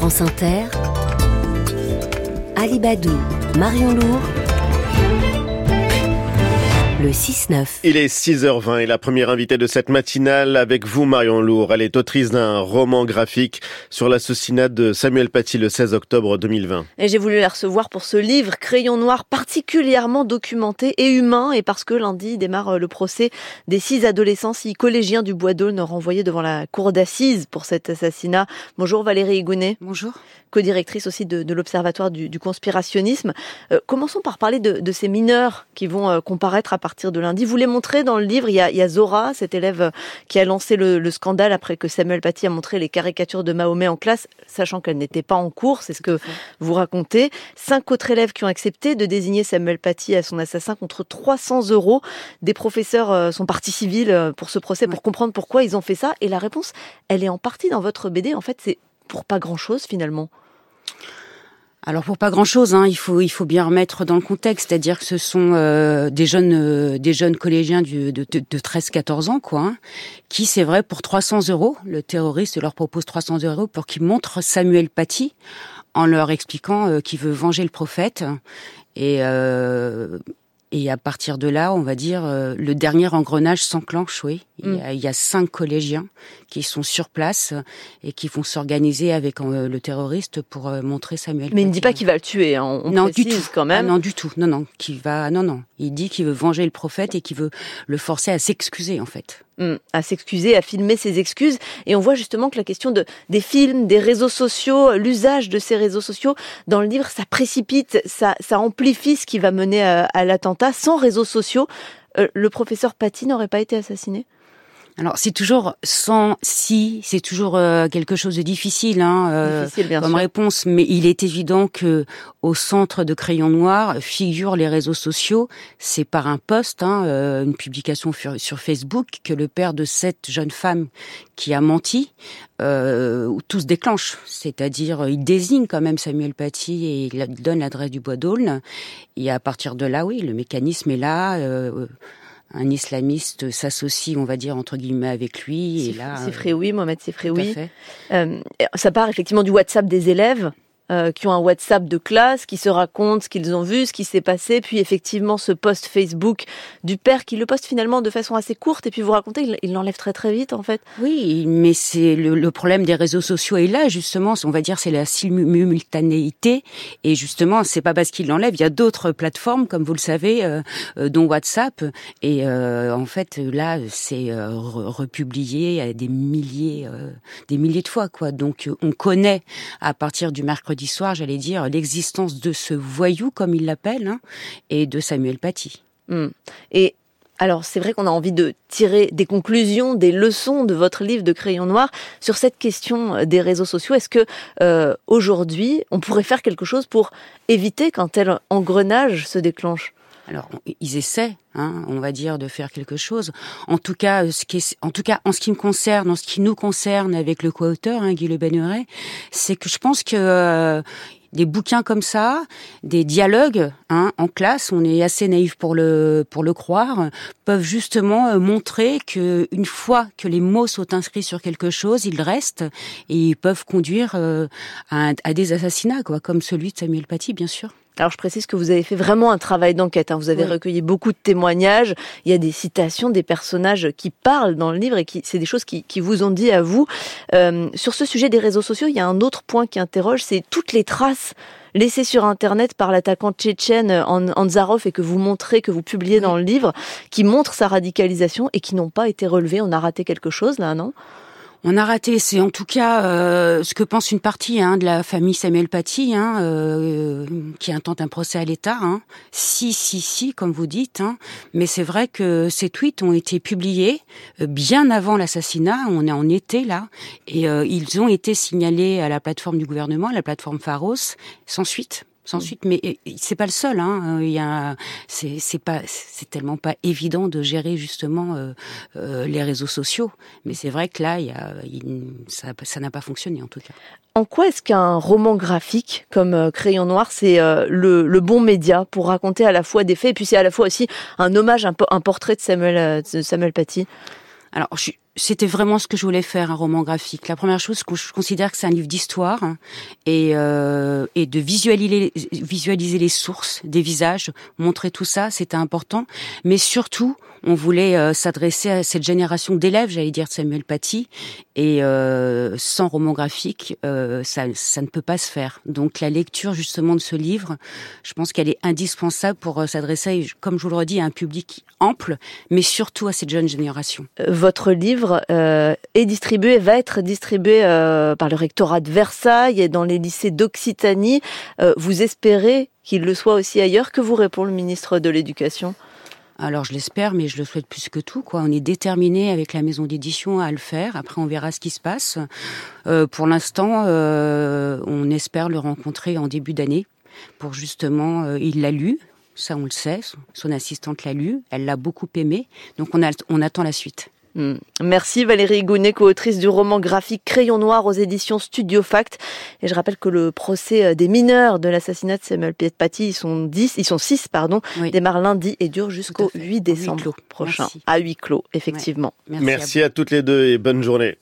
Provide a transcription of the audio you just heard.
France Inter, Alibadou, Marion Lourd, le 6-9. Il est 6h20 et la première invitée de cette matinale avec vous, Marion Lourd. Elle est autrice d'un roman graphique sur l'assassinat de Samuel Paty le 16 octobre 2020. Et j'ai voulu la recevoir pour ce livre, Crayon Noir, particulièrement documenté et humain, et parce que lundi démarre euh, le procès des six adolescents, six collégiens du Bois d'Aulne renvoyés devant la cour d'assises pour cet assassinat. Bonjour Valérie Higounet. Bonjour. Co-directrice aussi de, de l'Observatoire du, du, conspirationnisme. Euh, commençons par parler de, de, ces mineurs qui vont euh, comparaître à partir de lundi. Vous les montrez dans le livre, il y a, il y a Zora, cet élève euh, qui a lancé le, le, scandale après que Samuel Paty a montré les caricatures de Mahomet en classe, sachant qu'elle n'était pas en cours, c'est ce que vous racontez. Cinq autres élèves qui ont accepté de désigner Samuel Paty à son assassin contre 300 euros. Des professeurs euh, sont partis civils euh, pour ce procès, pour comprendre pourquoi ils ont fait ça. Et la réponse, elle est en partie dans votre BD. En fait, c'est pour pas grand-chose finalement. Alors pour pas grand chose, hein, il faut il faut bien remettre dans le contexte, c'est-à-dire que ce sont euh, des jeunes euh, des jeunes collégiens de, de 13-14 ans quoi, hein, qui c'est vrai pour 300 euros, le terroriste leur propose 300 euros pour qu'ils montrent Samuel Paty en leur expliquant euh, qu'il veut venger le prophète. Et euh, et à partir de là, on va dire, euh, le dernier engrenage s'enclenche, oui. Il, y a, il y a cinq collégiens qui sont sur place et qui vont s'organiser avec euh, le terroriste pour euh, montrer Samuel. Mais il ne dit pas qu'il va le tuer, hein. on non, du tout. quand même. Ah, non, du tout. Non, non, qui va, non, non. Il dit qu'il veut venger le prophète et qu'il veut le forcer à s'excuser, en fait à s'excuser, à filmer ses excuses. Et on voit justement que la question de, des films, des réseaux sociaux, l'usage de ces réseaux sociaux, dans le livre, ça précipite, ça, amplifie ce qui va mener à, à l'attentat. Sans réseaux sociaux, euh, le professeur Paty n'aurait pas été assassiné? Alors c'est toujours sans si, c'est toujours euh, quelque chose de difficile, hein, euh, difficile bien comme sûr. réponse. Mais il est évident que au centre de Crayon Noir figurent les réseaux sociaux. C'est par un post, hein, euh, une publication sur Facebook, que le père de cette jeune femme qui a menti, euh, tout se déclenche. C'est-à-dire, il désigne quand même Samuel Paty et il donne l'adresse du Bois d'Aulne. Et à partir de là, oui, le mécanisme est là. Un islamiste s'associe, on va dire entre guillemets, avec lui. Et là, Sifrioui, Mohamed Sifrioui. Euh, ça part effectivement du WhatsApp des élèves. Euh, qui ont un WhatsApp de classe, qui se racontent ce qu'ils ont vu, ce qui s'est passé, puis effectivement ce post Facebook du père qui le poste finalement de façon assez courte, et puis vous racontez, il l'enlève très très vite en fait. Oui, mais c'est le, le, problème des réseaux sociaux est là justement, on va dire c'est la simultanéité, et justement c'est pas parce qu'il l'enlève, il y a d'autres plateformes comme vous le savez, euh, dont WhatsApp, et euh, en fait là c'est euh, republié à des milliers, euh, des milliers de fois quoi. Donc on connaît à partir du mercredi soir, j'allais dire, l'existence de ce voyou, comme il l'appelle, hein, et de Samuel Paty. Mmh. Et alors c'est vrai qu'on a envie de tirer des conclusions, des leçons de votre livre de Crayon Noir sur cette question des réseaux sociaux. Est-ce que euh, aujourd'hui on pourrait faire quelque chose pour éviter qu'un tel engrenage se déclenche? Alors, ils essaient, hein, on va dire, de faire quelque chose. En tout cas, ce qui est, en tout cas, en ce qui me concerne, en ce qui nous concerne avec le co-auteur, hein, Guy Le Benneret, c'est que je pense que euh, des bouquins comme ça, des dialogues hein, en classe, on est assez naïf pour le pour le croire, peuvent justement euh, montrer que une fois que les mots sont inscrits sur quelque chose, ils restent et ils peuvent conduire euh, à, à, des assassinats, quoi, comme celui de Samuel Paty, bien sûr. Alors je précise que vous avez fait vraiment un travail d'enquête. Hein. Vous avez oui. recueilli beaucoup de témoignages. Il y a des citations des personnages qui parlent dans le livre et qui c'est des choses qui, qui, vous ont dit à vous. Euh, sur ce sujet des réseaux sociaux, il y a un autre point qui interroge, c'est toutes les traces laissées sur Internet par l'attaquant tchétchène Anzarov et que vous montrez, que vous publiez oui. dans le livre, qui montrent sa radicalisation et qui n'ont pas été relevées. On a raté quelque chose là, non? On a raté, c'est en tout cas euh, ce que pense une partie hein, de la famille Samuel Paty, hein, euh, qui intente un procès à l'État. Hein. Si, si, si, comme vous dites. Hein. Mais c'est vrai que ces tweets ont été publiés euh, bien avant l'assassinat. On est en été là, et ils ont été signalés à la plateforme du gouvernement, à la plateforme Pharos, sans suite sans suite. Mais c'est pas le seul. Hein. Il y a, c'est, c'est pas, c'est tellement pas évident de gérer justement euh, euh, les réseaux sociaux. Mais c'est vrai que là, il y a, il, ça, ça n'a pas fonctionné en tout cas. En quoi est-ce qu'un roman graphique comme euh, Crayon Noir, c'est euh, le, le, bon média pour raconter à la fois des faits et puis c'est à la fois aussi un hommage, un, un portrait de Samuel, de Samuel Paty? Alors, je suis, c'était vraiment ce que je voulais faire, un roman graphique. La première chose, je considère que c'est un livre d'histoire hein, et, euh, et de visualiser, visualiser les sources des visages, montrer tout ça, c'était important. Mais surtout, on voulait euh, s'adresser à cette génération d'élèves, j'allais dire de Samuel Paty, et euh, sans roman graphique, euh, ça, ça ne peut pas se faire. Donc la lecture justement de ce livre, je pense qu'elle est indispensable pour s'adresser, comme je vous le redis, à un public ample, mais surtout à cette jeune génération. Votre livre est distribué, va être distribué par le rectorat de Versailles et dans les lycées d'Occitanie. vous espérez qu'il le soit aussi ailleurs Que vous répond le ministre de l'Éducation? Alors je l'espère, mais je le souhaite plus que tout. On est déterminé avec la maison d'édition à le faire. Après, on verra ce qui se passe. Euh, pour l'instant, euh, on espère le rencontrer en début d'année pour justement, euh, il l'a lu, ça on le sait, son assistante l'a lu, elle l'a beaucoup aimé, donc on attend la suite. Hmm. Merci Valérie Gounet, co-autrice du roman graphique Crayon Noir aux éditions Studio Fact. Et je rappelle que le procès euh, des mineurs de l'assassinat de Samuel Paty, ils sont 10, ils sont 6, pardon, démarre lundi et dure jusqu'au 8 décembre prochain. À huis clos, effectivement. Merci, à toutes les deux et bonne journée.